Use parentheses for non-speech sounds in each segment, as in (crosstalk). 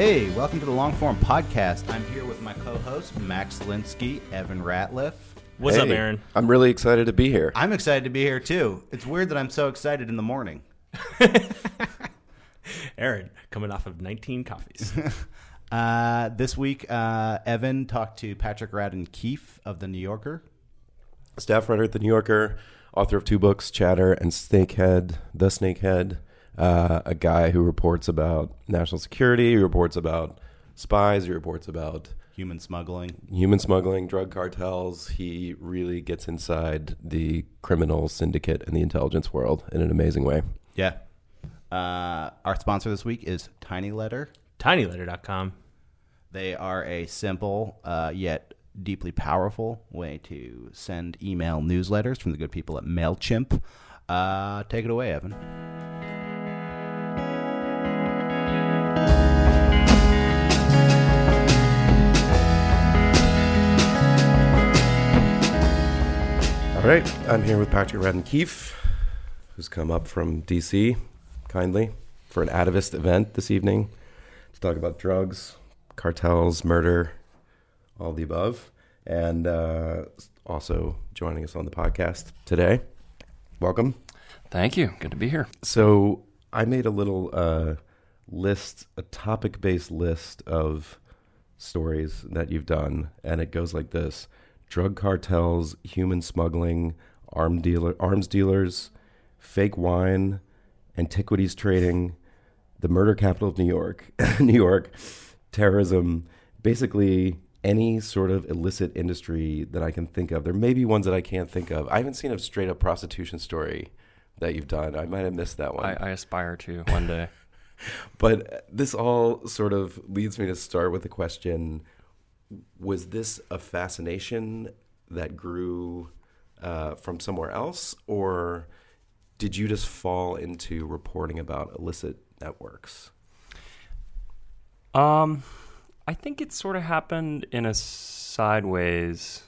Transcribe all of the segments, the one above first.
Hey, welcome to the Longform Podcast. I'm here with my co-host Max Linsky, Evan Ratliff. What's up, Aaron? I'm really excited to be here. I'm excited to be here too. It's weird that I'm so excited in the morning. (laughs) Aaron, coming off of 19 coffees. (laughs) Uh, this week, uh, Evan talked to Patrick Radden Keefe of the New Yorker. Staff writer at The New Yorker, author of two books, Chatter and Snakehead, The Snakehead, uh, a guy who reports about national security, he reports about spies, he reports about Human smuggling. human smuggling, drug cartels. He really gets inside the criminal syndicate and the intelligence world in an amazing way. Yeah. Uh, our sponsor this week is Tiny Letter. Tinyletter.com. They are a simple uh, yet deeply powerful way to send email newsletters from the good people at MailChimp. Uh, take it away, Evan. All right, I'm here with Patrick Radden Keefe, who's come up from DC kindly for an Atavist event this evening to talk about drugs, cartels, murder, all the above, and uh, also joining us on the podcast today. Welcome. Thank you. Good to be here. So I made a little uh, list, a topic-based list of stories that you've done, and it goes like this: drug cartels, human smuggling, arm dealer, arms dealers, fake wine, antiquities trading, the murder capital of New York, (laughs) New York, terrorism, basically any sort of illicit industry that I can think of. There may be ones that I can't think of. I haven't seen a straight up prostitution story that you've done. I might have missed that one. I, I aspire to one day. (laughs) But this all sort of leads me to start with the question Was this a fascination that grew uh, from somewhere else, or did you just fall into reporting about illicit networks? Um, I think it sort of happened in a sideways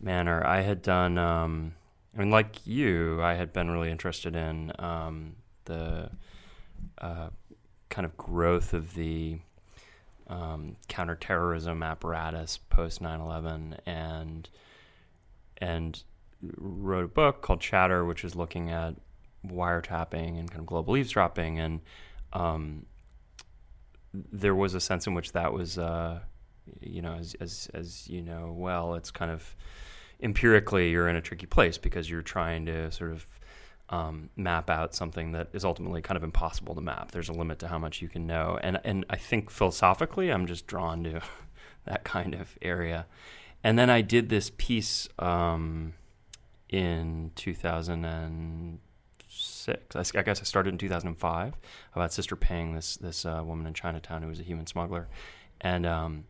manner. I had done, um, I mean, like you, I had been really interested in um, the uh, kind of growth of the um, counterterrorism apparatus post 9/11, and and wrote a book called Chatter, which is looking at wiretapping and kind of global eavesdropping, and um, there was a sense in which that was, uh, you know, as, as as you know well, it's kind of empirically you're in a tricky place because you're trying to sort of um, map out something that is ultimately kind of impossible to map. There's a limit to how much you can know, and and I think philosophically, I'm just drawn to (laughs) that kind of area. And then I did this piece um, in 2006. I guess I started in 2005 about Sister Ping, this this uh, woman in Chinatown who was a human smuggler, and um,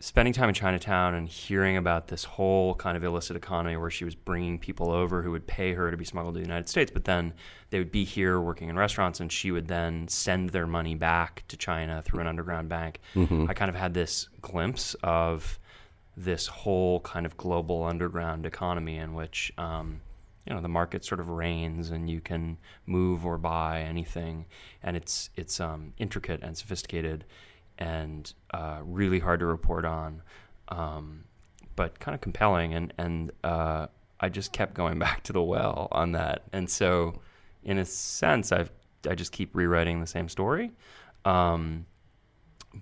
spending time in Chinatown and hearing about this whole kind of illicit economy where she was bringing people over who would pay her to be smuggled to the United States, but then they would be here working in restaurants and she would then send their money back to China through an underground bank. I kind of had this glimpse of this whole kind of global underground economy in which um, you know the market sort of reigns and you can move or buy anything, and it's it's um, intricate and sophisticated, and uh, really hard to report on, um, but kind of compelling. And and uh, I just kept going (laughs) back to the well on that, and so in a sense, I've I just keep rewriting the same story, um,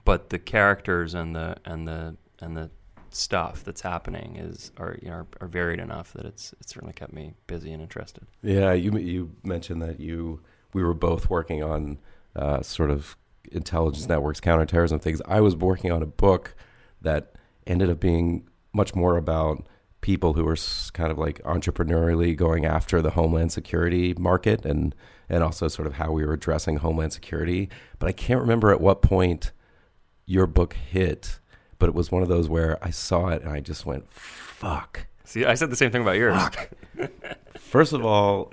but the characters and the and the and the stuff that's happening is are you know are, are varied enough that it's it's certainly kept me busy and interested. Yeah, you you mentioned that you we were both working on uh, sort of intelligence networks, counterterrorism things. I was working on a book that ended up being much more about people who were kind of like entrepreneurially going after the homeland security market and and also sort of how we were addressing homeland security. But I can't remember at what point your book hit but it was one of those where I saw it and I just went, fuck. See, I said the same thing about yours. First of all,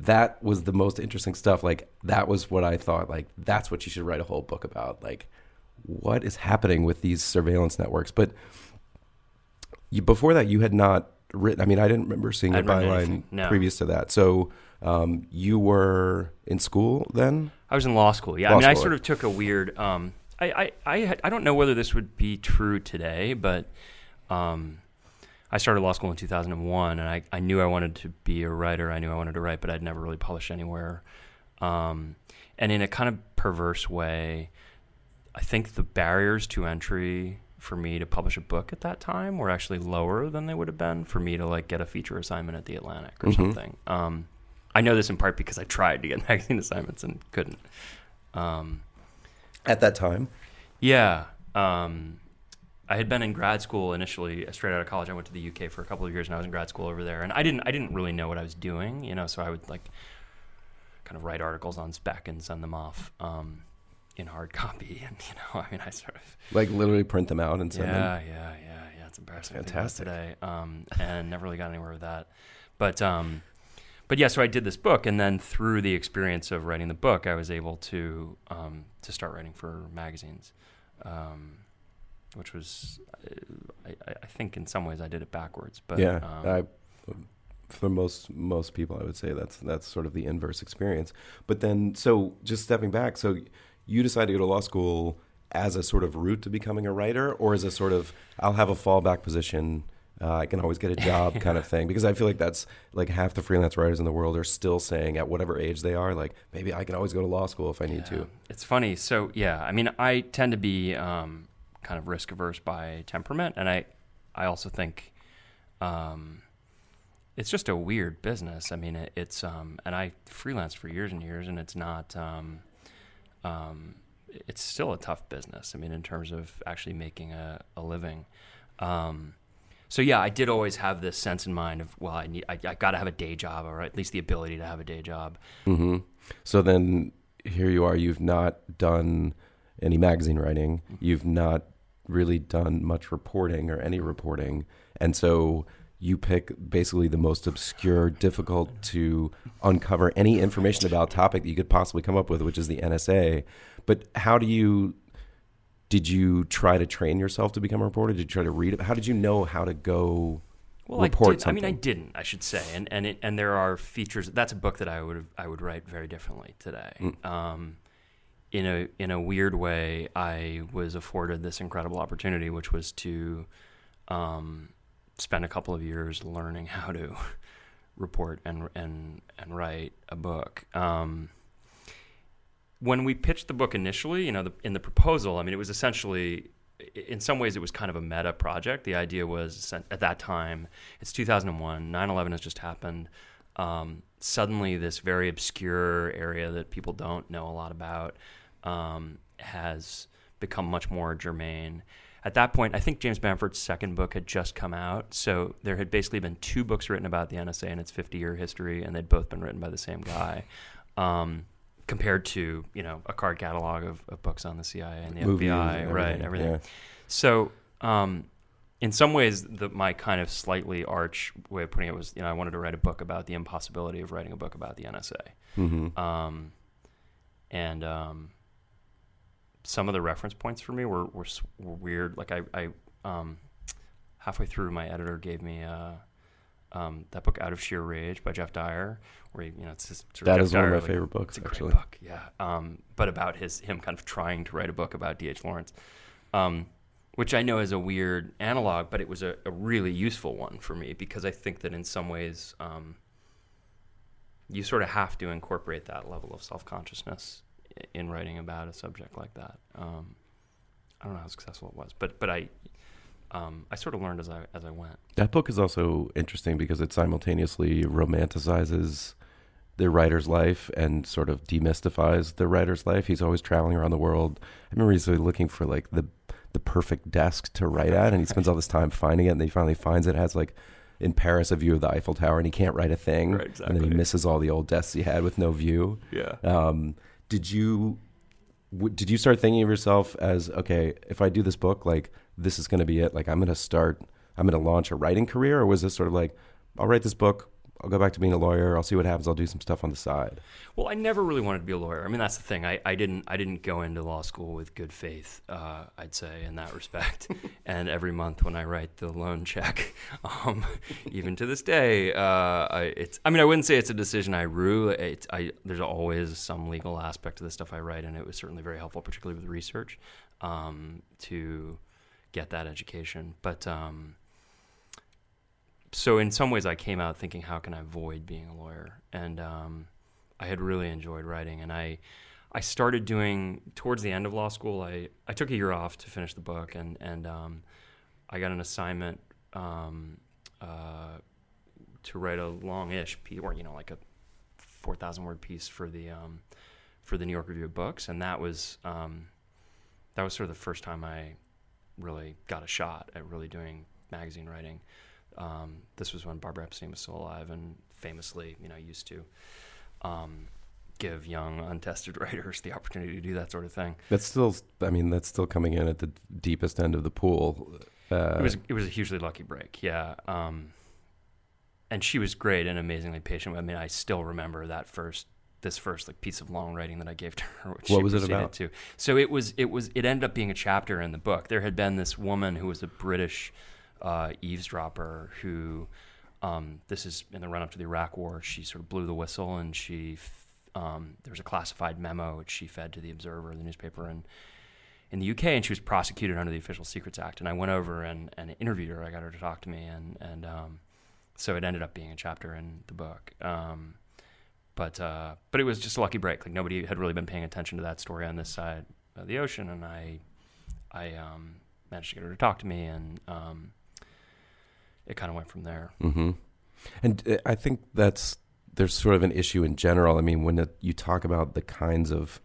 that was the most interesting stuff. Like, that was what I thought, like, that's what you should write a whole book about. Like, what is happening with these surveillance networks? But you, before that, you had not written, I mean, I didn't remember seeing a byline no. previous to that. So, um, you were in school then? I was in law school. Yeah, law I mean, school. I sort of took a weird. Um, I, I, I, don't know whether this would be true today, but um, I started law school in 2001, and I, I knew I wanted to be a writer. I knew I wanted to write, but I'd never really published anywhere. Um, and in a kind of perverse way, I think the barriers to entry for me to publish a book at that time were actually lower than they would have been for me to like get a feature assignment at the Atlantic or mm-hmm. something. Um, I know this in part because I tried to get (laughs) magazine assignments and couldn't. Um, at that time? Yeah. Um, I had been in grad school initially, uh, straight out of college. I went to the UK for a couple of years, and I was in grad school over there. And I didn't, I didn't really know what I was doing, you know. So I would like kind of write articles on spec and send them off um, in hard (laughs) copy. And you know, I mean, I sort of like literally print them out and send yeah, them. Yeah, yeah, yeah, yeah. It's embarrassing. That's fantastic today, um, and never really got anywhere with that. But um, but yeah, so I did this book, and then through the experience of writing the book, I was able to um, to start writing for magazines, um, which was, I, I, think, in some ways, I did it backwards. But yeah, um, I, for most most people, I would say that's that's sort of the inverse experience. But then, so just stepping back, so you decided to go to law school as a sort of route to becoming a writer, or as a sort of I'll have a fallback position uh, I can always get a job kind of (laughs) thing because I feel like that's like half the freelance writers in the world are still saying at whatever age they are, like maybe I can always go to law school if I need yeah. to. It's funny. So yeah, I mean, I tend to be um, kind of risk averse by temperament, and I I also think um, it's just a weird business. I mean, it, it's um, and I freelance for years and years, and it's not. Um, um, it's still a tough business. I mean, in terms of actually making a, a living. Um, so yeah, I did always have this sense in mind of well, I need I, I got to have a day job or at least the ability to have a day job. Mm-hmm. So then here you are. You've not done any magazine writing. You've not really done much reporting or any reporting, and so you pick basically the most obscure, difficult to uncover any information about topic that you could possibly come up with, which is the NSA. But how do you did you try to train yourself to become a reporter? Did you try to read it? How did you know how to go well, report I did, something? I mean, I didn't. I should say, and and it, and there are features. That's a book that I would I would write very differently today. Mm. Um, in a in a weird way, I was afforded this incredible opportunity, which was to um, spend a couple of years learning (laughs) how to report and and and write a book. Um, when we pitched the book initially, you know, the, in the proposal, I mean, it was essentially, in some ways, it was kind of a meta project. The idea was at that time, it's 2001, 9 11 has just happened. Um, suddenly, this very obscure area that people don't know a lot about um, has become much more germane. At that point, I think James Bamford's second book had just come out. So there had basically been two books written about the NSA and its 50 year history, and they'd both been written by the same guy. Um, compared to you know a card catalog of, of books on the CIA and the Movies FBI, and right? Everything. Yeah. So, um, in some ways, the, my kind of slightly arch way of putting it was, you know, I wanted to write a book about the impossibility of writing a book about the NSA, mm-hmm. um, and um, some of the reference points for me were were, were weird. Like I, I um, halfway through, my editor gave me a, um, that book Out of Sheer Rage by Geoff Dyer, where he, you know it's just sort of That is one of my like, favorite books, It's a actually. great book, yeah. Um, but about his him kind of trying to write a book about D.H. Lawrence, um, which I know is a weird analog, but it was a, a really useful one for me because I think that in some ways. Um, you sort of have to incorporate that level of self consciousness in writing about a subject like that. Um, I don't know how successful it was, but but I um, I sort of learned as I as I went. That book is also interesting because it simultaneously romanticizes the writer's life and sort of demystifies the writer's life. He's always traveling around the world. I remember he's looking for like the the perfect desk to write at, and he spends all this time finding it, and then he finally finds it. it has like in Paris a view of the Eiffel Tower, and he can't write a thing, Right, and then he misses all the old desks he had with no view. Yeah. Um, did you w- did you start thinking of yourself as okay, if I do this book, like this is going to be it? Like I'm going to start, I'm going to launch a writing career, or was this sort of like I'll write this book, I'll go back to being a lawyer, I'll see what happens, I'll do some stuff on the side. Well, I never really wanted to be a lawyer. I mean, that's the thing. I, I didn't I didn't go into law school with good faith. Uh, I'd say in that respect. (laughs) and every month when I write the loan check, (laughs) um, even to this day, uh, I, it's. I mean, I wouldn't say it's a decision I rue. It's, I there's always some legal aspect to the stuff I write, and it was certainly very helpful, particularly with research, um, to get that education. But um, so in some ways, I came out thinking, how can I avoid being a lawyer? And um, I had really enjoyed writing, and I I started doing towards the end of law school. I, I took a year off to finish the book, and and um, I got an assignment um, uh, to write a long-ish piece, or you know, like a four thousand word piece for the um, for the New York Review of Books, and that was um, that was sort of the first time I really got a shot at really doing magazine writing. Um, this was when Barbara Epstein was still alive and famously, you know, used to um, give young, untested (laughs) writers the opportunity to do that sort of thing. That's still, I mean, that's still coming in at the deepest end of the pool. Uh, it was it was a hugely lucky break, yeah. Um, and she was great and amazingly patient. I mean, I still remember that first this first like piece of long writing that I gave to her. (laughs) Which What she was it about? To. So it was it was it ended up being a chapter in the book. There had been this woman who was a British uh, eavesdropper who. Um, this is in the run up to the Iraq War. She sort of blew the whistle, and she um, there was a classified memo which she fed to the Observer, the newspaper, and in the UK, and she was prosecuted under the Official Secrets Act. And I went over and, and interviewed her. I got her to talk to me, and and um, so it ended up being a chapter in the book. Um, but uh, but it was just a lucky break. Like nobody had really been paying attention to that story on this side of the ocean, and I I um, managed to get her to talk to me, and um, it kind of went from there. hmm And uh, I think that's there's sort of an issue in general. I mean, when it, you talk about the kinds of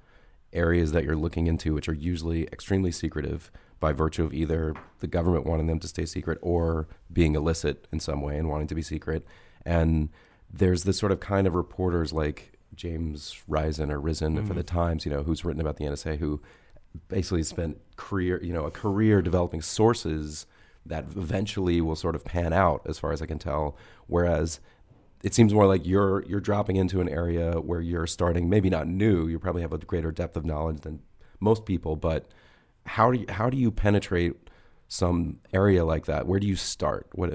areas that you're looking into, which are usually extremely secretive by virtue of either the government wanting them to stay secret or being illicit in some way and wanting to be secret, and there's this sort of kind of reporters like James Risen or Risen for the Times, you know, who's written about the NSA, who basically spent career, you know, a career developing sources that eventually will sort of pan out, as far as I can tell. Whereas it seems more like you're you're dropping into an area where you're starting, maybe not new. You probably have a greater depth of knowledge than most people, but how do you, how do you penetrate some area like that? Where do you start? What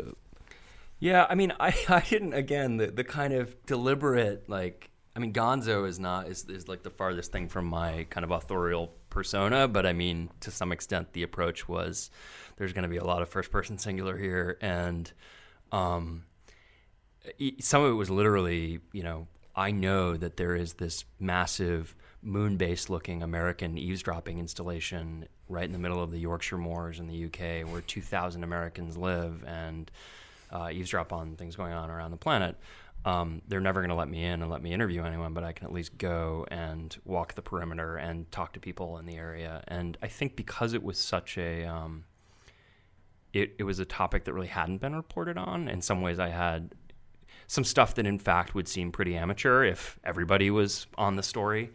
Yeah, I mean, (laughs) I, I didn't again the, the kind of deliberate like I mean, Gonzo is not is is like the farthest thing from my kind of authorial persona, but I mean, to some extent, the approach was there's going to be a lot of first person singular here, and um, some of it was literally, you know, I know that there is this massive moon based looking American eavesdropping installation right in the middle of the Yorkshire Moors in the UK where 2,000 Americans live and uh, eavesdrop on things going on around the planet. Um, they're never going to let me in and let me interview anyone, but I can at least go and walk the perimeter and talk to people in the area. And I think because it was such a, um, it, it was a topic that really hadn't been reported on. In some ways, I had some stuff that, in fact, would seem pretty amateur if everybody was on the story.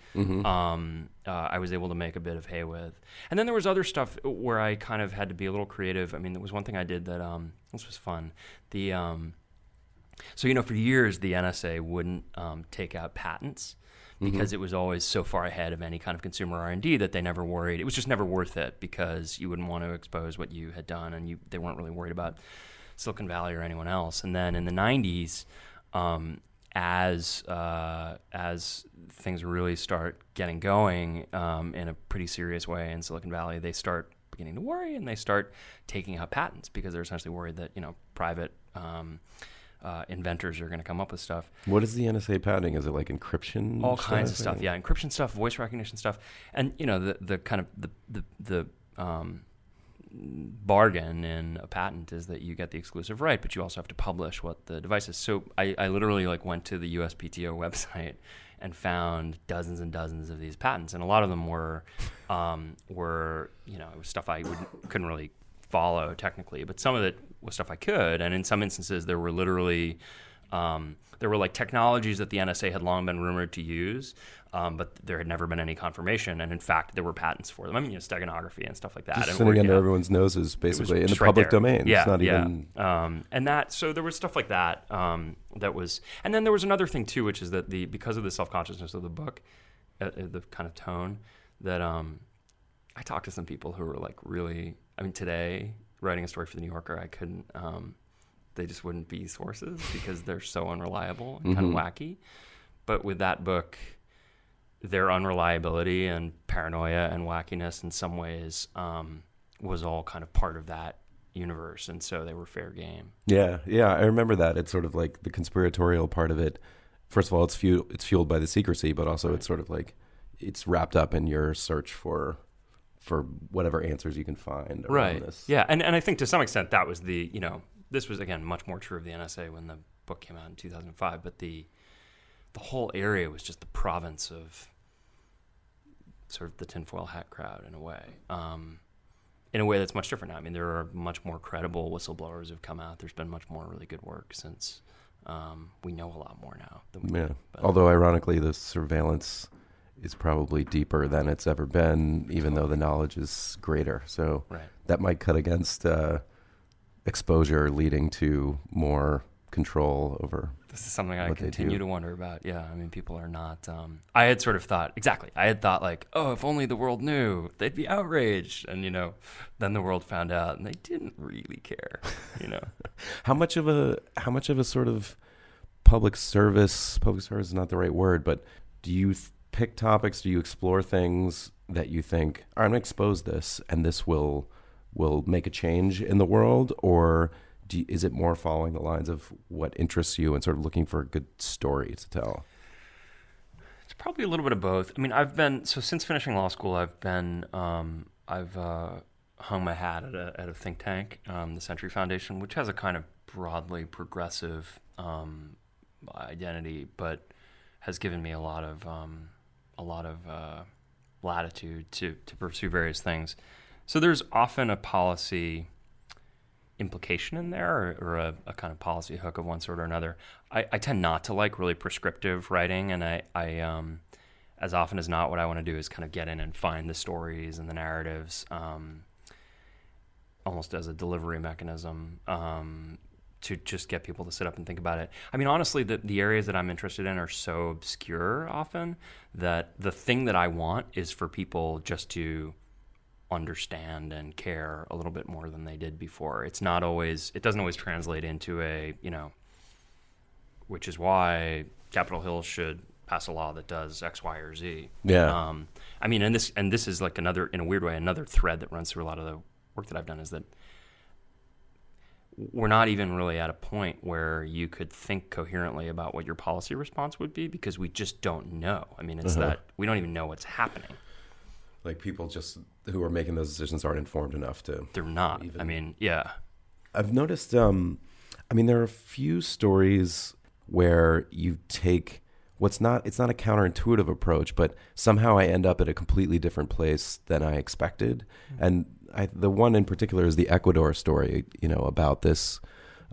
Um, uh, I was able to make a bit of hay with, and then there was other stuff where I kind of had to be a little creative. I mean, there was one thing I did that um, this was fun. The um, so you know, for years the NSA wouldn't um, take out patents because it was always so far ahead of any kind of consumer R and D that they never worried. It was just never worth it because you wouldn't want to expose what you had done, and you they weren't really worried about Silicon Valley or anyone else. And then in the 90s, um, as uh, as things really start getting going um, in a pretty serious way in Silicon Valley, they start beginning to worry and they start taking out patents because they're essentially worried that you know private um, uh, inventors are going to come up with stuff. What is the NSA patenting? Is it like encryption? All kinds of stuff, yeah, encryption stuff, voice recognition stuff, and you know the the kind of the the the um, bargain in a patent is that you get the exclusive right, but you also have to publish what the device is. So I, I literally like went to the USPTO (laughs) website and found dozens and dozens of these patents, and a lot of them were um, were you know it was stuff I couldn't really follow technically, but some of it stuff I could, and in some instances there were literally um, there were like technologies that the NSA had long been rumored to use, um, but there had never been any confirmation. And in fact, there were patents for them. I mean, you know, steganography and stuff like that. Just and sitting under yeah. everyone's noses, basically, in the right public domain. Yeah, it's not yeah. even. Um, and that so there was stuff like that um, that was, and then there was another thing too, which is that the because of the self consciousness of the book, uh, uh, the kind of tone that um, I talked to some people who were like really. I mean, today writing a story for the New Yorker, I couldn't. Um, they just wouldn't be sources because they're so unreliable and kind of wacky. But with that book, their unreliability and paranoia and wackiness in some ways um, was all kind of part of that universe, and so they were fair game. Yeah, yeah, I remember that. It's sort of like the conspiratorial part of it. First of all, it's fuel, it's fueled by the secrecy, but also it's sort of like it's wrapped up in your search for for whatever answers you can find. around Right. This. Yeah, and and I think to some extent that was the you know this was again much more true of the NSA when the book came out in 2005, but the the whole area was just the province of sort of the tinfoil hat crowd in a way. Um, in a way that's much different now. I mean, there are much more credible whistleblowers who've come out. There's been much more really good work since um, we know a lot more now. Than we Yeah. did. But- Although ironically, the surveillance is probably deeper than it's ever been, even though the knowledge is greater. So right. that might cut against uh, exposure, leading to more control over. This is something I continue to wonder about. Yeah, I mean, people are not. Um, I had sort of thought exactly. I had thought like, oh, if only the world knew, they'd be outraged, and you know, then the world found out, and they didn't really care. You know, (laughs) How much of a how much of a sort of public service? Public service is not the right word, but do you th- pick topics? Do you explore things that you think, I'm going to expose this, and this will will make a change in the world, or you, is it more following the lines of what interests you and sort of looking for a good story to tell? it's probably a little bit of both. I mean, I've been so since finishing law school, I've been um, I've uh, hung my hat at a at a think tank, um, the Century Foundation, which has a kind of broadly progressive um, identity, but has given me a lot of um, a lot of uh, latitude to to pursue various things. So there's often a policy implication in there or, or a, a kind of policy hook of one sort or another. I, I tend not to like really prescriptive writing, and I, I um, as often as not, what I want to do is kind of get in and find the stories and the narratives, um, almost as a delivery mechanism. Um, to just get people to sit up and think about it. I mean, honestly, the, the areas that I'm interested in are so obscure often that the thing that I want is for people just to understand and care a little bit more than they did before. It's not always it doesn't always translate into a, you know, which is why Capitol Hill should pass a law that does X, Y, or Z. Yeah. Um, I mean, and this and this is like another in a weird way another thread that runs through a lot of the work that I've done is that we're not even really at a point where you could think coherently about what your policy response would be because we just don't know. I mean, it's that we don't even know what's happening. Like people just who are making those decisions aren't informed enough to They're not. Even... I mean, yeah. I've noticed. Um, I mean, there are a few stories where you take what's not. It's not a counterintuitive approach, but somehow I end up at a completely different place than I expected. And I, the one in particular is the Ecuador story. You know about this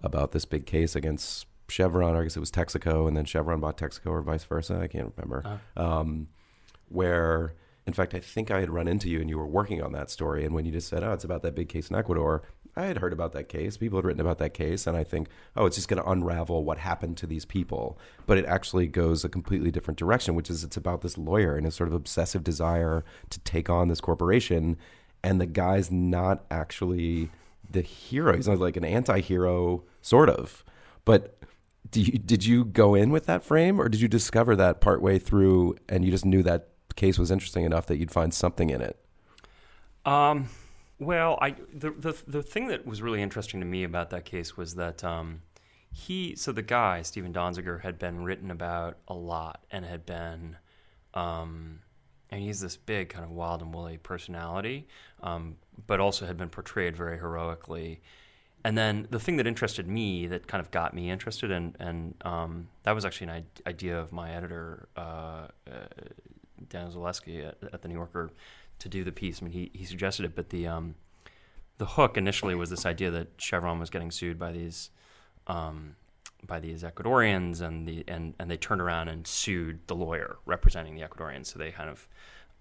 about this big case against Chevron. Or I guess it was Texaco, and then Chevron bought Texaco, or vice versa. I can't remember. Um, where in fact I think I had run into you and you were working on that story and when you just said oh it's about that big case in Ecuador I had heard about that case people had written about that case and I think oh it's just going to unravel what happened to these people but it actually goes a completely different direction which is it's about this lawyer and his sort of obsessive desire to take on this corporation and the guy's not actually the hero. He's not like an anti-hero, sort of. But you, did you go in with that frame, or did you discover that partway through, and you just knew that case was interesting enough that you'd find something in it? Um, well, I the, the the thing that was really interesting to me about that case was that um, he so the guy Stephen Donziger had been written about a lot and had been um, and he's this big kind of wild and woolly personality, um, but also had been portrayed very heroically. And then the thing that interested me, that kind of got me interested, and and um, that was actually an idea of my editor, uh, uh, Dan Zalewski at, at, the New Yorker, to do the piece. I mean, he, he suggested it, but the um, the hook initially was this idea that Chevron was getting sued by these um, by these Ecuadorians, and the and and they turned around and sued the lawyer representing the Ecuadorians. So they kind of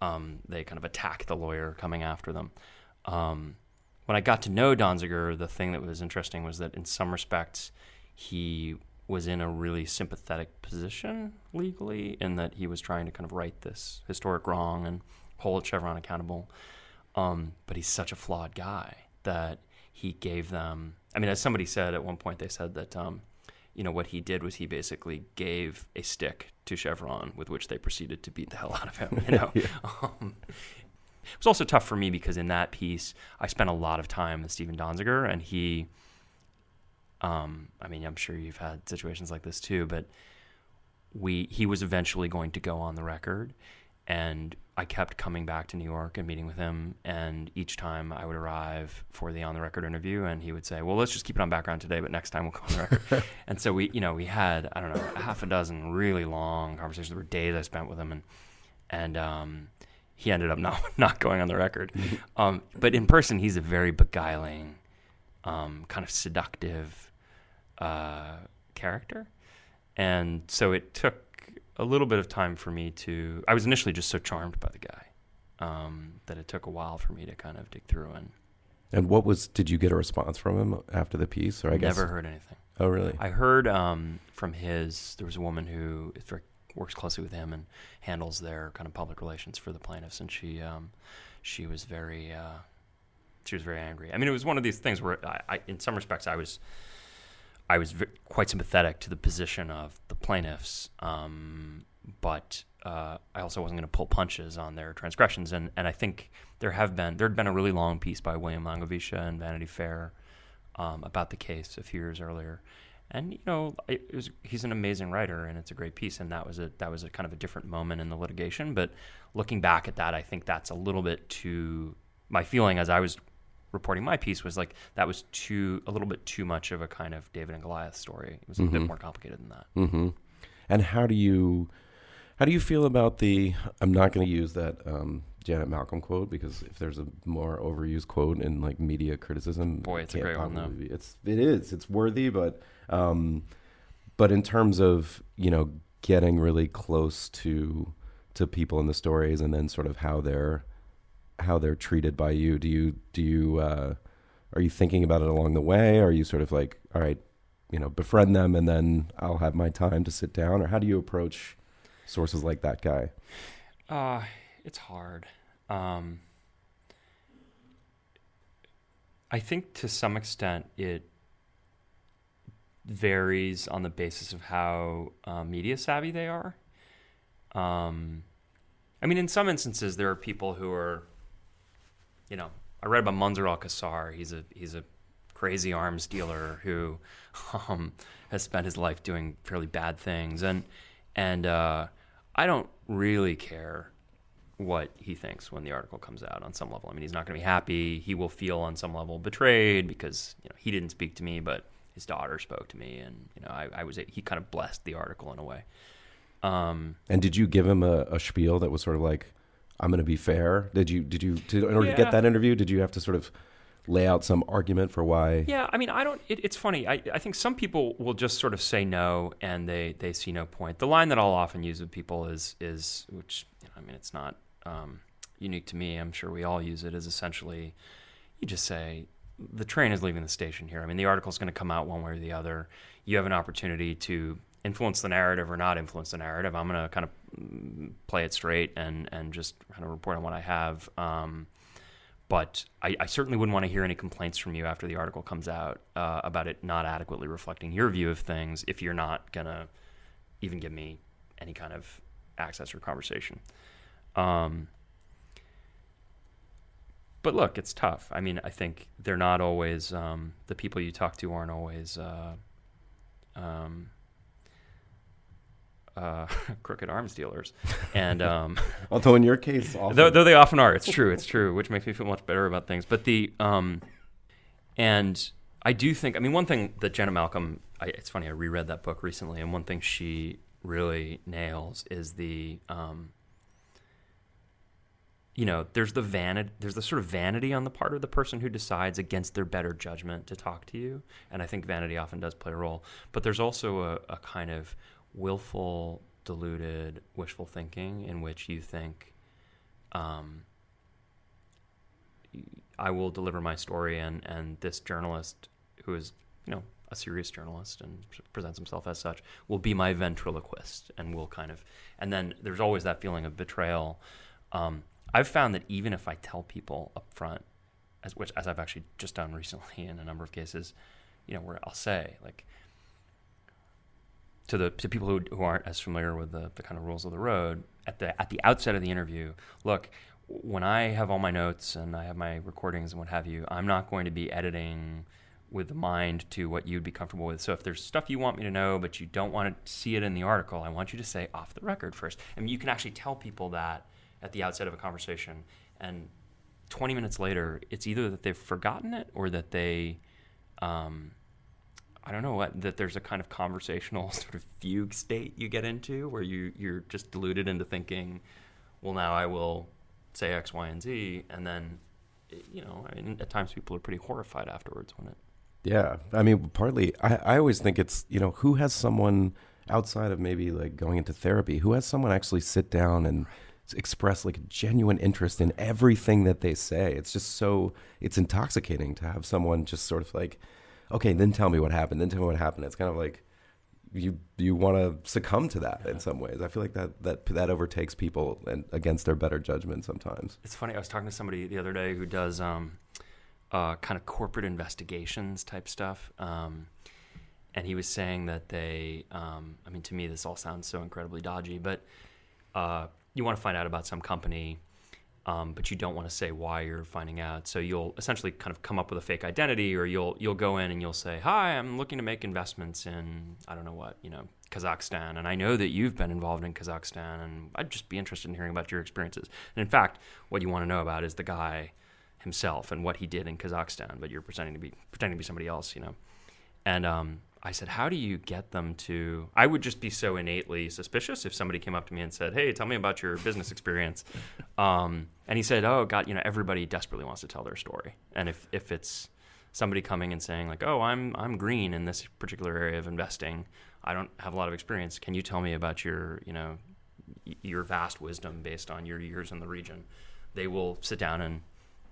um, they kind of attacked the lawyer coming after them. Um, when I got to know Donziger, the thing that was interesting was that in some respects he was in a really sympathetic position legally, in that he was trying to kind of right this historic wrong and hold Chevron accountable. Um, but he's such a flawed guy that he gave them. I mean, as somebody said at one point, they said that um, you know, what he did was he basically gave a stick to Chevron with which they proceeded to beat the (laughs) hell out of him. You know, (laughs) um, it was also tough for me because in that piece I spent a lot of time with Stephen Donziger, and he, um, I mean, I'm sure you've had situations like this too, but we he was eventually going to go on the record, and I kept coming back to New York and meeting with him. And each time I would arrive for the on the record interview, and he would say, "Well, let's just keep it on background today, but next time we'll go on the record." (laughs) and so we, you know, we had I don't know half a dozen really long conversations. There were days I spent with him, and and um, he ended up (laughs) not not going on the record. (laughs) Um, but in person, he's a very beguiling, um, kind of seductive uh, character, and so it took a little bit of time for me to. I was initially just so charmed by the guy um, that it took a while for me to kind of dig through and. And what was? Did you get a response from him after the piece, or I never guess never heard anything. Oh, really? I heard um, from his. There was a woman who works closely with him and handles their kind of public relations for the plaintiffs, and she um, she was very uh, she was very angry. I mean, it was one of these things where I, I in some respects I was I was v- quite sympathetic to the position of the plaintiffs, um, but uh, I also wasn't going to pull punches on their transgressions. And, and I think there have been there had been a really long piece by William Langewiesche in Vanity Fair um, about the case a few years earlier. And you know, it was, he's an amazing writer, and it's a great piece. And that was a that was a kind of a different moment in the litigation. But looking back at that, I think that's a little bit too. My feeling as I was reporting my piece was like that was too a little bit too much of a kind of David and Goliath story. It was a mm-hmm. bit more complicated than that. Mm-hmm. And how do you how do you feel about the? I'm not going to use that um, Janet Malcolm quote because if there's a more overused quote in like media criticism, boy, it's a great one though. Be, it's it is it's worthy, but um, but in terms of you know getting really close to to people in the stories and then sort of how they're how they're treated by you. Do you do you uh, are you thinking about it along the way? Are you sort of like, all right, you know, befriend them and then I'll have my time to sit down, or how do you approach sources like that guy? Uh, it's hard. Um, I think to some extent it varies on the basis of how uh, media savvy they are. Um, I mean, in some instances, there are people who are you know, I read about Munzer Al He's a he's a crazy arms dealer who (laughs) um, has spent his life doing fairly bad things, and and uh, I don't really care what he thinks when the article comes out on some level. I mean, he's not going to be happy. He will feel on some level betrayed because you know he didn't speak to me, but his daughter spoke to me, and you know I, I was he kind of blessed the article in a way. Um, and did you give him a, a spiel that was sort of like, I'm going to be fair. Did you did you to, in order yeah. to get that interview? Did you have to sort of lay out some argument for why? Yeah, I mean, I don't. It, it's funny. I, I think some people will just sort of say no, and they they see no point. The line that I'll often use with people is is which you know, I mean, it's not um, unique to me. I'm sure we all use it. Is essentially you just say the train is leaving the station here. I mean, the article is going to come out one way or the other. You have an opportunity to influence the narrative or not influence the narrative. I'm going to kind of play it straight and and just kind of report on what I have. Um, but I, I certainly wouldn't want to hear any complaints from you after the article comes out uh, about it not adequately reflecting your view of things if you're not gonna even give me any kind of access or conversation. Um, but look, it's tough. I mean, I think they're not always um, the people you talk to aren't always uh, um, uh, (laughs) crooked arms dealers, and (laughs) um, Although in your case, (laughs) often, though, though they often are. It's true. It's true, which makes me feel much better about things. But the um, and I do think. I mean, one thing that Janet Malcolm. I, it's funny. I reread that book recently, and one thing she really nails is the um, you know, there's the vanity, there's the sort of vanity on the part of the person who decides against their better judgment to talk to you, and I think vanity often does play a role. But there's also a, a kind of willful, deluded, wishful thinking in which you think, um, I will deliver my story, and and this journalist who is, you know, a serious journalist and presents himself as such will be my ventriloquist, and will kind of, and then there's always that feeling of betrayal. Um, I've found that even if I tell people up front, as which as I've actually just done recently (laughs) in a number of cases, you know, where I'll say like to the to people who, who aren't as familiar with the, the kind of rules of the road at the at the outset of the interview, look, when I have all my notes and I have my recordings and what have you, I'm not going to be editing with the mind to what you'd be comfortable with. So if there's stuff you want me to know but you don't want to see it in the article, I want you to say off the record first. And you can actually tell people that at the outset of a conversation. And 20 minutes later, it's either that they've forgotten it or that they, um, I don't know what, that there's a kind of conversational (laughs) sort of fugue state you get into where you, you're just deluded into thinking, well, now I will say X, Y, and Z. And then, you know, I mean, at times people are pretty horrified afterwards when it. Yeah, I mean, partly, I, I always think it's you know who has someone outside of maybe like going into therapy, who has someone actually sit down and express like a genuine interest in everything that they say. It's just so it's intoxicating to have someone just sort of like, okay, then tell me what happened. Then tell me what happened. It's kind of like you you want to succumb to that in some ways. I feel like that that that overtakes people and against their better judgment sometimes. It's funny. I was talking to somebody the other day who does um, uh, kind of corporate investigations type stuff. Um, and he was saying that they, um, I mean, to me, this all sounds so incredibly dodgy, but uh, you want to find out about some company, um, but you don't want to say why you're finding out. So you'll essentially kind of come up with a fake identity, or you'll you'll go in and you'll say, "Hi, I'm looking to make investments in I don't know what, you know, Kazakhstan, and I know that you've been involved in Kazakhstan, and I'd just be interested in hearing about your experiences." And in fact, what you want to know about is the guy himself and what he did in Kazakhstan, but you're pretending to be pretending to be somebody else, you know. And um, I said, how do you get them to? I would just be so innately suspicious if somebody came up to me and said, "Hey, tell me about your business experience." (laughs) Um, and he said, "Oh God, you know, everybody desperately wants to tell their story, and if if it's somebody coming and saying like, "Oh, I'm I'm green in this particular area of investing. I don't have a lot of experience. Can you tell me about your you know your vast wisdom based on your years in the region?" They will sit down and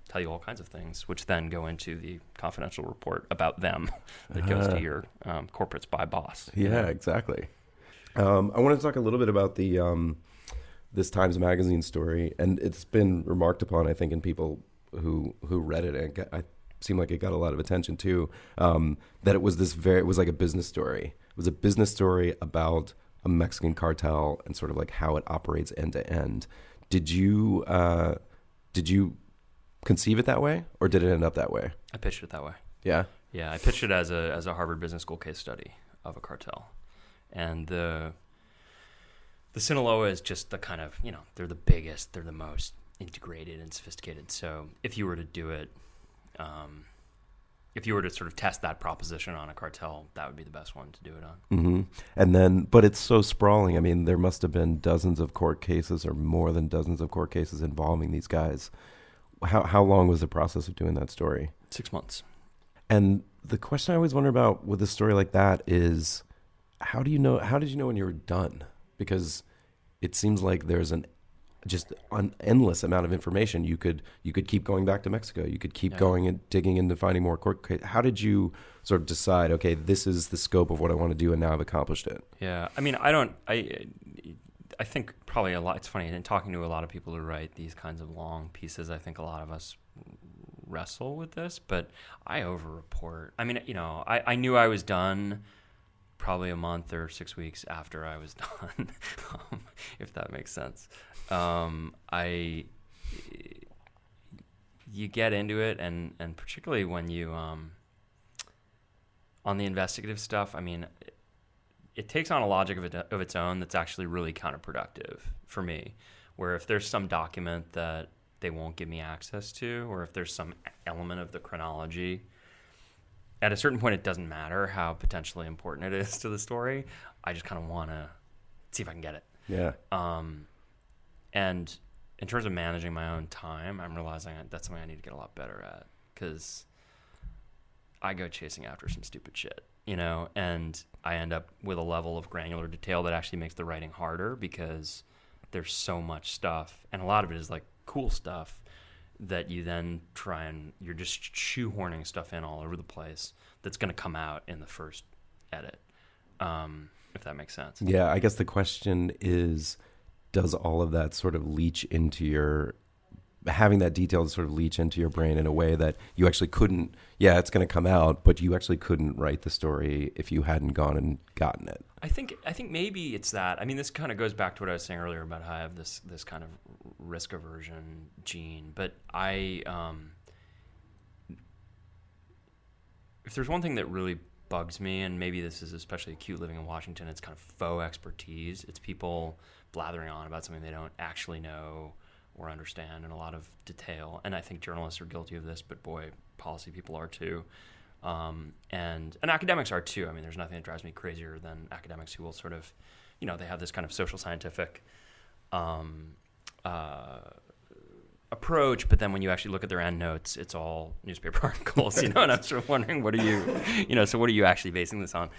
tell you all kinds of things, which then go into the confidential report about them (laughs) that goes Uh-huh. to your um, corporate spy boss. Yeah, exactly. Um, I want to talk a little bit about the um, this Times Magazine story, and it's been remarked upon, I think, in people who who read it, and got, I seemed like it got a lot of attention too. Um, that it was this very, it was like a business story. It was a business story about a Mexican cartel and sort of like how it operates end to end. Did you uh, did you conceive it that way, or did it end up that way? I pitched it that way. Yeah. Yeah, I pitched it as a as a Harvard Business School case study of a cartel, and the the Sinaloa is just the kind of you know they're the biggest, they're the most integrated and sophisticated. So if you were to do it, um, if you were to sort of test that proposition on a cartel, that would be the best one to do it on. hmm And then, but it's so sprawling. I mean, there must have been dozens of court cases, or more than dozens of court cases involving these guys. How how long was the process of doing that story? Six months. And the question I always wonder about with a story like that is, how do you know? How did you know when you were done? Because it seems like there's an just an endless amount of information. You could you could keep going back to Mexico. You could keep Yeah. going and digging into finding more court. Case. How did you sort of decide? Okay, this is the scope of what I want to do, and now I've accomplished it. Yeah, I mean, I don't. I I think probably a lot. It's funny in talking to a lot of people who write these kinds of long pieces. I think a lot of us wrestle with this, but I overreport. I mean, you know, I, I knew I was done probably a month or six weeks after I was (laughs) done, um, if that makes sense. Um, I you get into it, and and particularly when you um, on the investigative stuff. I mean, it, it takes on a logic of, it, of its own that's actually really counterproductive for me. Where if there's some document that they won't give me access to, or if there's some element of the chronology at a certain point, it doesn't matter how potentially important it (laughs) is to the story. I just kind of want to see if I can get it. Yeah. Um, and in terms of managing my own time, I'm realizing that's something I need to get a lot better at because I go chasing after some stupid shit, you know, and I end up with a level of granular detail that actually makes the writing harder because there's so much stuff, and a lot of it is like cool stuff that you then try and you're just shoehorning stuff in all over the place that's going to come out in the first edit um, if that makes sense. Yeah, I guess the question is does all of that sort of leach into your having that detail sort of leach into your brain in a way that you actually couldn't yeah it's going to come out but you actually couldn't write the story if you hadn't gone and gotten it I think I think maybe it's that. I mean, this kind of goes back to what I was saying earlier about how I have this this kind of risk aversion gene. But I, um, if there's one thing that really bugs me, and maybe this is especially acute living in Washington, it's kind of faux expertise. It's people blathering on about something they don't actually know or understand in a lot of detail. And I think journalists are guilty of this, but boy, policy people are too. Um, and and academics are too. I mean, there's nothing that drives me crazier than academics who will sort of, you know, they have this kind of social scientific um, uh, approach, but then when you actually look at their end notes, it's all newspaper (laughs) articles, you know. and I'm sort of wondering, what are you, you know, so what are you actually basing this on?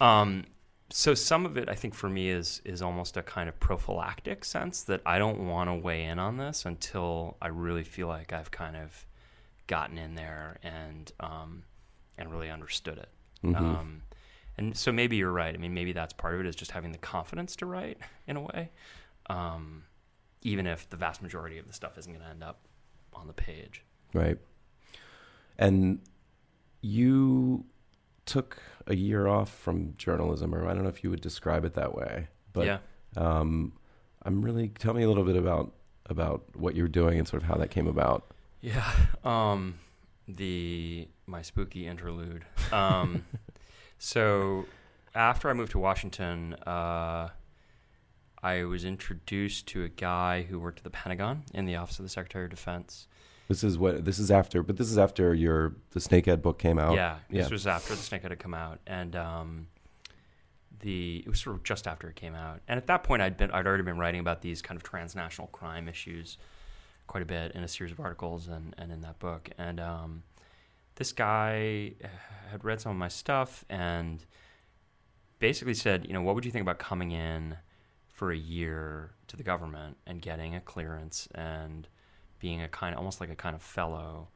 Um, so some of it, I think, for me is is almost a kind of prophylactic sense that I don't want to weigh in on this until I really feel like I've kind of gotten in there and um, and really understood it. Mm-hmm. Um, and so maybe you're right. I mean, maybe that's part of it is just having the confidence to write in a way, um, even if the vast majority of the stuff isn't going to end up on the page. right and you took a year off from journalism or i don't know if you would describe it that way but yeah. um, i'm really tell me a little bit about about what you're doing and sort of how that came about Yeah. Um, the my spooky interlude. Um, (laughs) so after I moved to Washington, uh, I was introduced to a guy who worked at the Pentagon in the Office of the Secretary of Defense. This is what this is after, but this is after your the Snakehead book came out. Yeah, this yeah. was after the Snakehead had come out, and um, the it was sort of just after it came out. And at that point, I'd been I'd already been writing about these kind of transnational crime issues quite a bit in a series of articles and, and in that book. And um, this guy had read some of my stuff and basically said, you know, what would you think about coming in for a year to the government and getting a clearance and being a kind almost like a kind of fellow.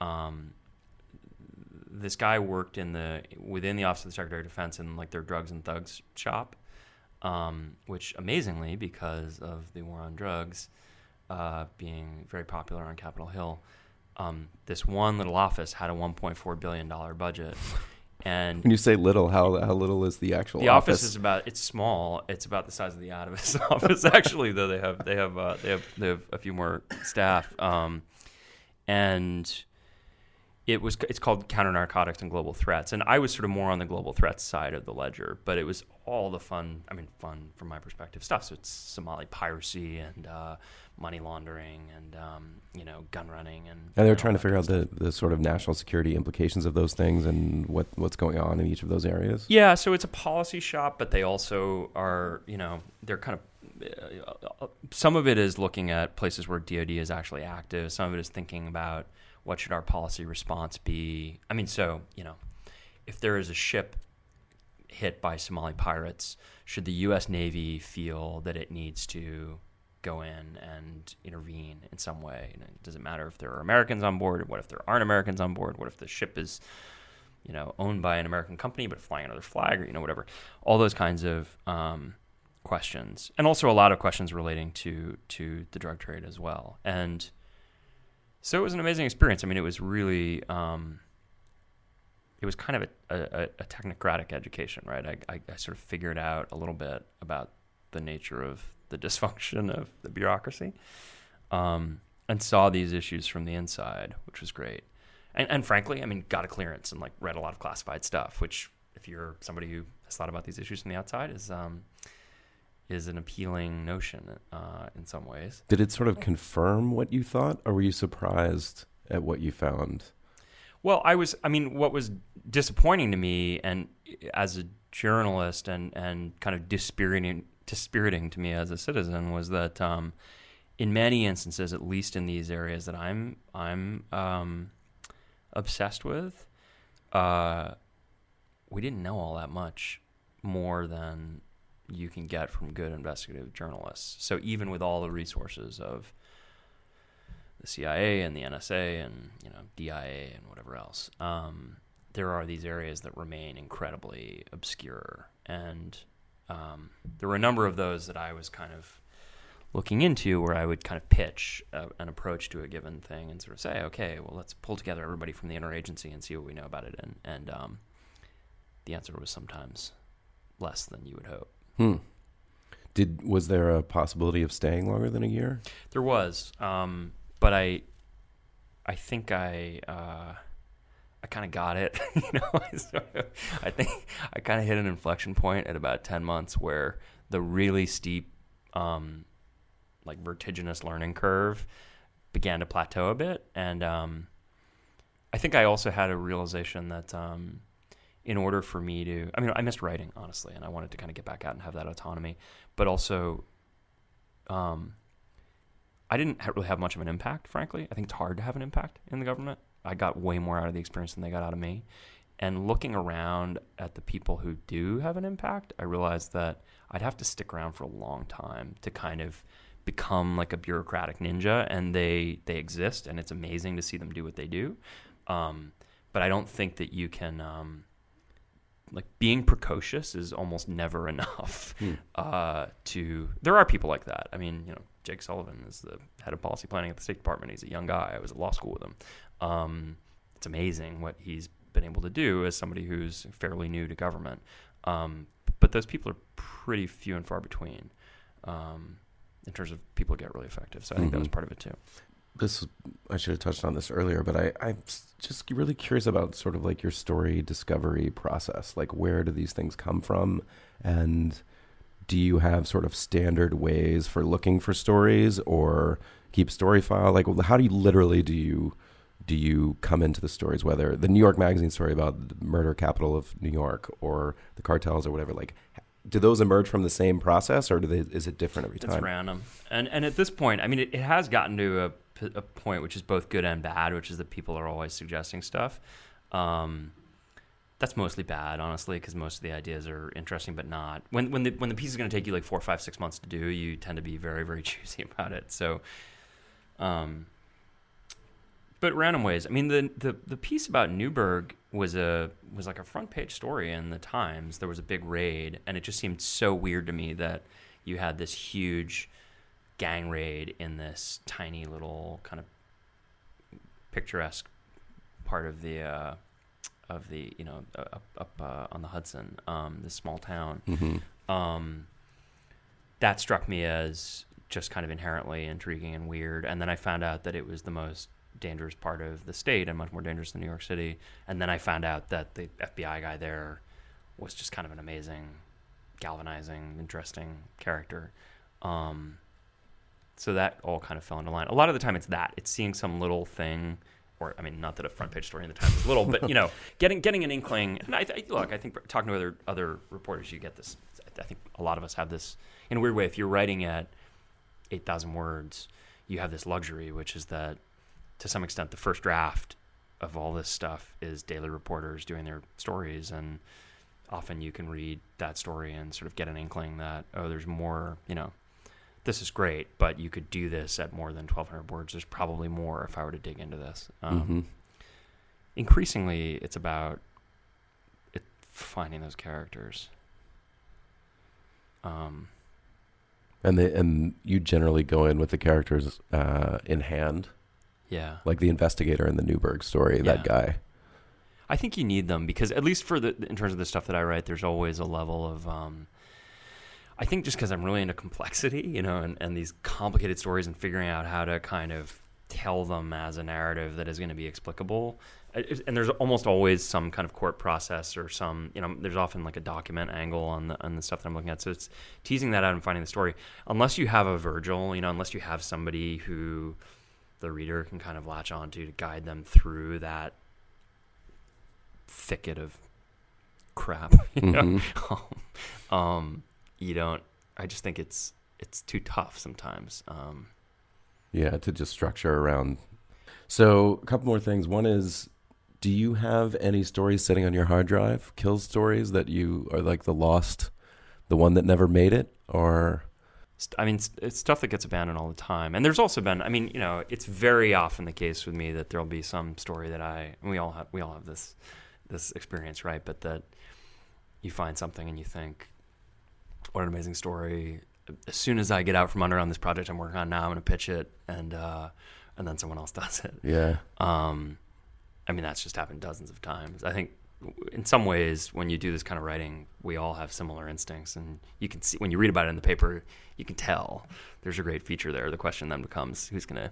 Um, this guy worked in the within the office of the Secretary of Defense in like their drugs and thugs shop, um, which amazingly because of the war on drugs uh, being very popular on Capitol Hill, um, this one little office had a 1.4 billion dollar budget, (laughs) and When you say little, how how little is the actual office? the office? is about it's small. It's about the size of the Adams (laughs) office actually. Though they have they have uh, they have they have a few more staff, um, and it was it's called counter narcotics and global threats. And I was sort of more on the global threats side of the ledger, but it was all the fun. I mean, fun from my perspective stuff. So it's Somali piracy and uh, money laundering and um, you know gun running and And they're trying to figure out that kind of the, the sort of national security implications of those things and what, what's going on in each of those areas. Yeah, so it's a policy shop, but they also are, you know, they're kind of. Uh, some of it is looking at places where DoD is actually active. Some of it is thinking about what should our policy response be. I mean, so you know, if there is a ship hit by Somali pirates, should the U.S. Navy feel that it needs to go in and intervene in some way? And it doesn't matter if there are Americans on board. What if there aren't Americans on board? What if the ship is you know, owned by an American company but flying another flag or you know whatever. All those kinds of um, questions, and also a lot of questions relating to to the drug trade as well. And So it was an amazing experience. I mean, it was really, um, it was kind of a, a, a technocratic education, right? I, I, I sort of figured out a little bit about the nature of the (laughs) dysfunction of the bureaucracy, um, and saw these issues from the inside, which was great. And, and frankly, I mean, got a clearance and like read a lot of classified stuff, which if you're somebody who has thought about these issues from the outside is um, is an appealing notion uh, in some ways. Did it sort of confirm what you thought, or were you surprised at what you found? Well, I was. I mean, what was disappointing to me, and as a journalist, and and kind of dispiriting, dispiriting to me as a citizen, was that um, in many instances, at least in these areas that I'm I'm um, obsessed with, uh, we didn't know all that much more than you can get from good investigative journalists. So even with all the resources of the CIA and the NSA and you know DIA and whatever else, um, there are these areas that remain incredibly obscure. And um, there were a number of those that I was kind of looking into where I would kind of pitch a, an approach to a given thing and sort of say, okay, well, let's pull together everybody from the interagency and see what we know about it. And, and um, the answer was sometimes less than you would hope. Hmm. Did was there a possibility of staying longer than a year? There was, um, but I, I think I, uh, I kind of got it. (laughs) you know, (laughs) I, think I kind of hit an inflection point at about ten months where the really steep, um, like vertiginous learning curve began to plateau a bit, and um, I think I also had a realization that. In order for me to, I mean, I missed writing honestly, and I wanted to kind of get back out and have that autonomy, but also, um, I didn't really have much of an impact, frankly. I think it's hard to have an impact in the government. I got way more out of the experience than they got out of me. And looking around at the people who do have an impact, I realized that I'd have to stick around for a long time to kind of become like a bureaucratic ninja. And they they exist, and it's amazing to see them do what they do. Um, but I don't think that you can. Um, like being precocious is almost never (laughs) enough Hmm. uh, to there are people like that. I mean you know jake sullivan is the head of policy planning at the state department. He's a young guy. I was at law school with him. Um, it's amazing what he's been able to do as somebody who's fairly new to government. Um, but those people are pretty few and far between um, in terms of people who get really effective. So i think that was Mhm. part of it too This I should have touched on this earlier, but I I'm just really curious about sort of like your story discovery process. Like, where do these things come from, and do you have sort of standard ways for looking for stories, or keep story file? Like, how do you literally do you do you come into the stories? Whether the New York Magazine story about the murder capital of New York, or the cartels, or whatever. Like, do those emerge from the same process, or do they, is it different every It's time? random, and and at this point, I mean, it, it has gotten to a, p- a point which is both good and bad, which is that people are always suggesting stuff. Um, that's mostly bad, honestly, because most of the ideas are interesting, but not when when the when the piece is going to take you like four, five, six months to do. You tend to be very very (laughs) choosy about it. So, um, but random ways. I mean, the the the piece about Newburgh was a was like a front page story in the Times. There was a big raid, and it just seemed so weird to me that you had this huge gang raid in this tiny little kind of picturesque part of the uh, of the you know up up uh, on the Hudson, um, this small town. hmm Um, that struck me as just kind of inherently intriguing and weird. And then I found out that it was the most dangerous part of the state and much more dangerous than New York City. And then I found out that the FBI guy there was just kind of an amazing, galvanizing, interesting character. Um, so that all kind of fell into line. A lot of the time, it's that it's seeing some little thing, or I mean, not that a front page story in the Times is little, but you know, (laughs) getting getting an inkling. And I, I look, I think talking to other other reporters, you get this. I think a lot of us have this in a weird way. If you're writing at eight thousand words, you have this luxury, which is that to some extent, the first draft of all this stuff is daily reporters doing their stories, and often you can read that story and sort of get an inkling that oh, there's more. You know, this is great, but you could do this at more than 1,200 words. There's probably more if I were to dig into this. Um, hmm Increasingly, it's about it, finding those characters. Um, And they, and you generally go in with the characters uh, in hand. Yeah. like the investigator in the Newburgh story. That guy. I think you need them because at least for the in terms of the stuff that I write, there's always a level of. Um, I think just because I'm really into complexity, you know, and, and these complicated stories and figuring out how to kind of tell them as a narrative that is going to be explicable. And there's almost always some kind of court process or some, you know, there's often like a document angle on the on the stuff that I'm looking at. So it's teasing that out and finding the story. Unless you have a Virgil, you know, unless you have somebody who the reader can kind of latch onto to guide them through that thicket of crap. (laughs) You know? (laughs) um, you don't. I just think it's it's too tough sometimes. Um, Yeah, to just structure around. So, a couple more things. One is, do you have any stories sitting on your hard drive, kill stories that you are like the lost, the one that never made it, or I mean, it's, stuff that gets abandoned all the time. And there's also been. I mean, you know, it's very often the case with me that there'll be some story that I. And we all have. We all have this this experience, right? But that you find something and you think, what an amazing story. As soon as I get out from under on this project I'm working on now, I'm going to pitch it, and uh, and then someone else (laughs) does it. yeah, Um, I mean, that's just happened dozens of times. I think in some ways, when you do this kind of writing, we all have similar instincts, and you can see when you read about it in the paper, you can tell there's a great feature there. The question then becomes, who's going to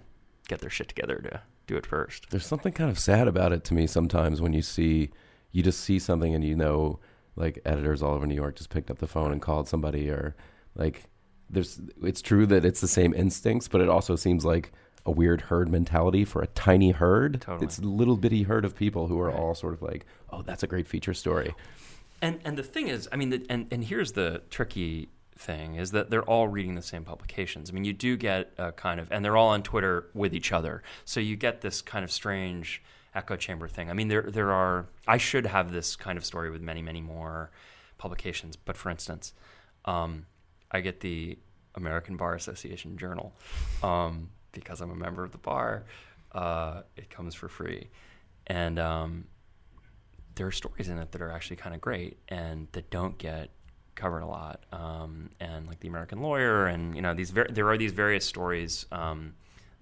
get their shit together to do it first? there's something kind of sad about it to me sometimes when you see, you just see something and you know, like editors all over New York just picked up the phone and called somebody, or like, there's. It's true that it's the same instincts, but it also seems like a weird herd mentality for a tiny herd. Totally. It's a little bitty herd of people who are Right. all sort of like, oh, that's a great feature story. And and the thing is, I mean, the, and and here's the tricky thing is that they're all reading the same publications. I mean, you do get a kind of, and they're all on Twitter with each other, so you get this kind of strange echo chamber thing. I mean, there there are. I should have this kind of story with many many more publications, but for instance, um, I get the American Bar Association Journal um, because I'm a member of the bar. Uh, it comes for free, and um, there are stories in it that are actually kind of great and that don't get covered a lot. Um, and like the American Lawyer, and you know these ver- there are these various stories um,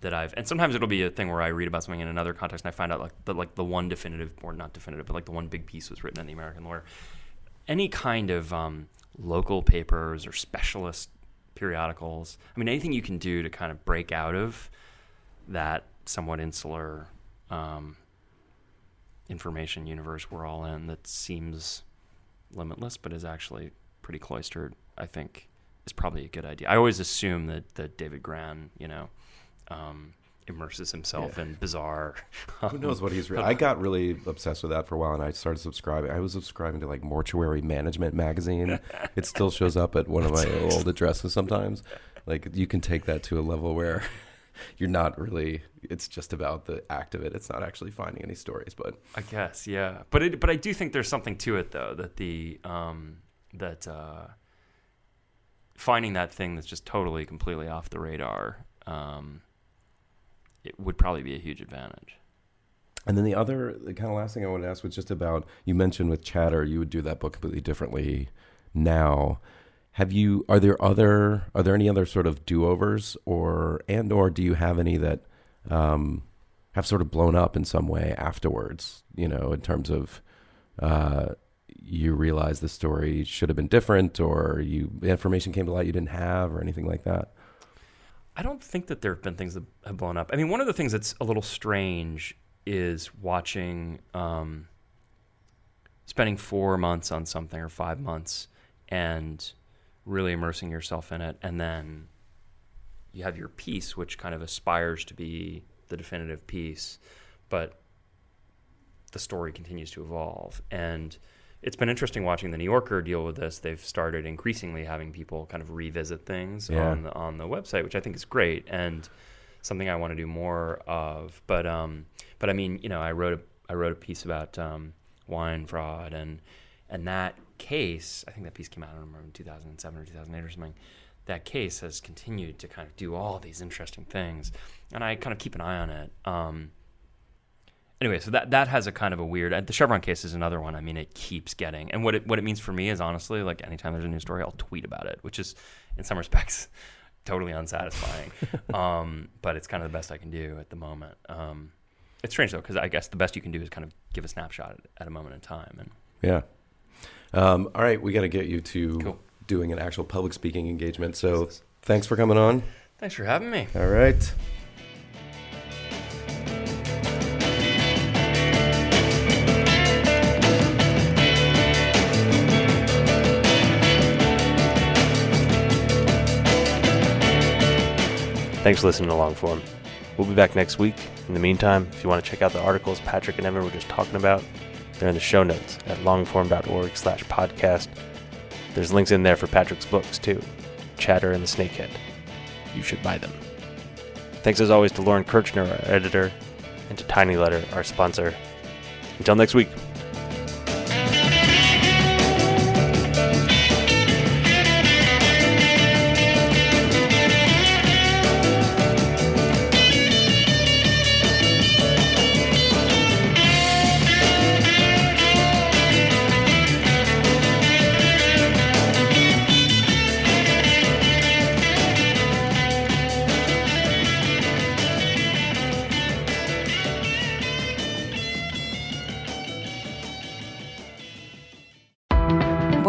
that I've and sometimes it'll be a thing where I read about something in another context and I find out like the like the one definitive or not definitive, but like the one big piece was written in the American Lawyer. Any kind of um, local papers or specialist periodicals. I mean, anything you can do to kind of break out of that somewhat insular um, information universe we're all in that seems limitless but is actually pretty cloistered, I think is probably a good idea. I always assume that, that David Grann, you know, um, immerses himself in bizarre. (laughs) Who knows what he's? Re- (laughs) I got really obsessed with that for a while, and I started subscribing. I was subscribing to like Mortuary Management magazine. it still shows up at one of my (laughs) old addresses sometimes. Like you can take that to a level where you're not really. It's just about the act of it. It's not actually finding any stories, but I guess, yeah. But it, but I do think there's something to it though that the um, that uh, finding that thing that's just totally completely off the radar um, it would probably be a huge advantage. And then the other, the kind of last thing I wanted to ask was just about you mentioned with Chatter, you would do that book completely differently now. Have you? Are there other? Are there any other sort of do overs, or and or do you have any that um, have sort of blown up in some way afterwards? You know, in terms of uh, you realize the story should have been different, or you information came to light you didn't have, or anything like that. I don't think that there have been things that have blown up. I mean, one of the things that's a little strange is watching, um, spending four months on something or five months and really immersing yourself in it. And then you have your piece, which kind of aspires to be the definitive piece, but the story continues to evolve. And it's been interesting watching the New Yorker deal with this. They've started increasingly having people kind of revisit things Yeah. on the, on the website, which I think is great and something I want to do more of. But um, but I mean, you know, I wrote a I wrote a piece about um, wine fraud and and that case. I think that piece came out I don't remember in 2007 or 2008 or something. That case has continued to kind of do all these interesting things, and I kind of keep an eye on it. Um, anyway, so that that has a kind of a weird. The Chevron case is another one. I mean, it keeps getting, and what it what it means for me is honestly, like anytime there's a new story, I'll tweet about it, which is in some respects (laughs) totally unsatisfying. (laughs) um, but it's kind of the best I can do at the moment. Um, it's strange though, because I guess the best you can do is kind of give a snapshot at, at a moment in time. And Yeah. Um, all right, we got to get you to Cool. doing an actual public speaking engagement. So thanks for coming on. thanks for having me. All right. Thanks for listening to Longform. We'll be back next week. In the meantime, if you want to check out the articles Patrick and Evan were just talking about, they're in the show notes at longform.org slash podcast. There's links in there for Patrick's books too. Chatter and the Snakehead. You should buy them. Thanks as always to Lauren Kirchner, our editor, and to Tiny Letter, our sponsor. Until next week.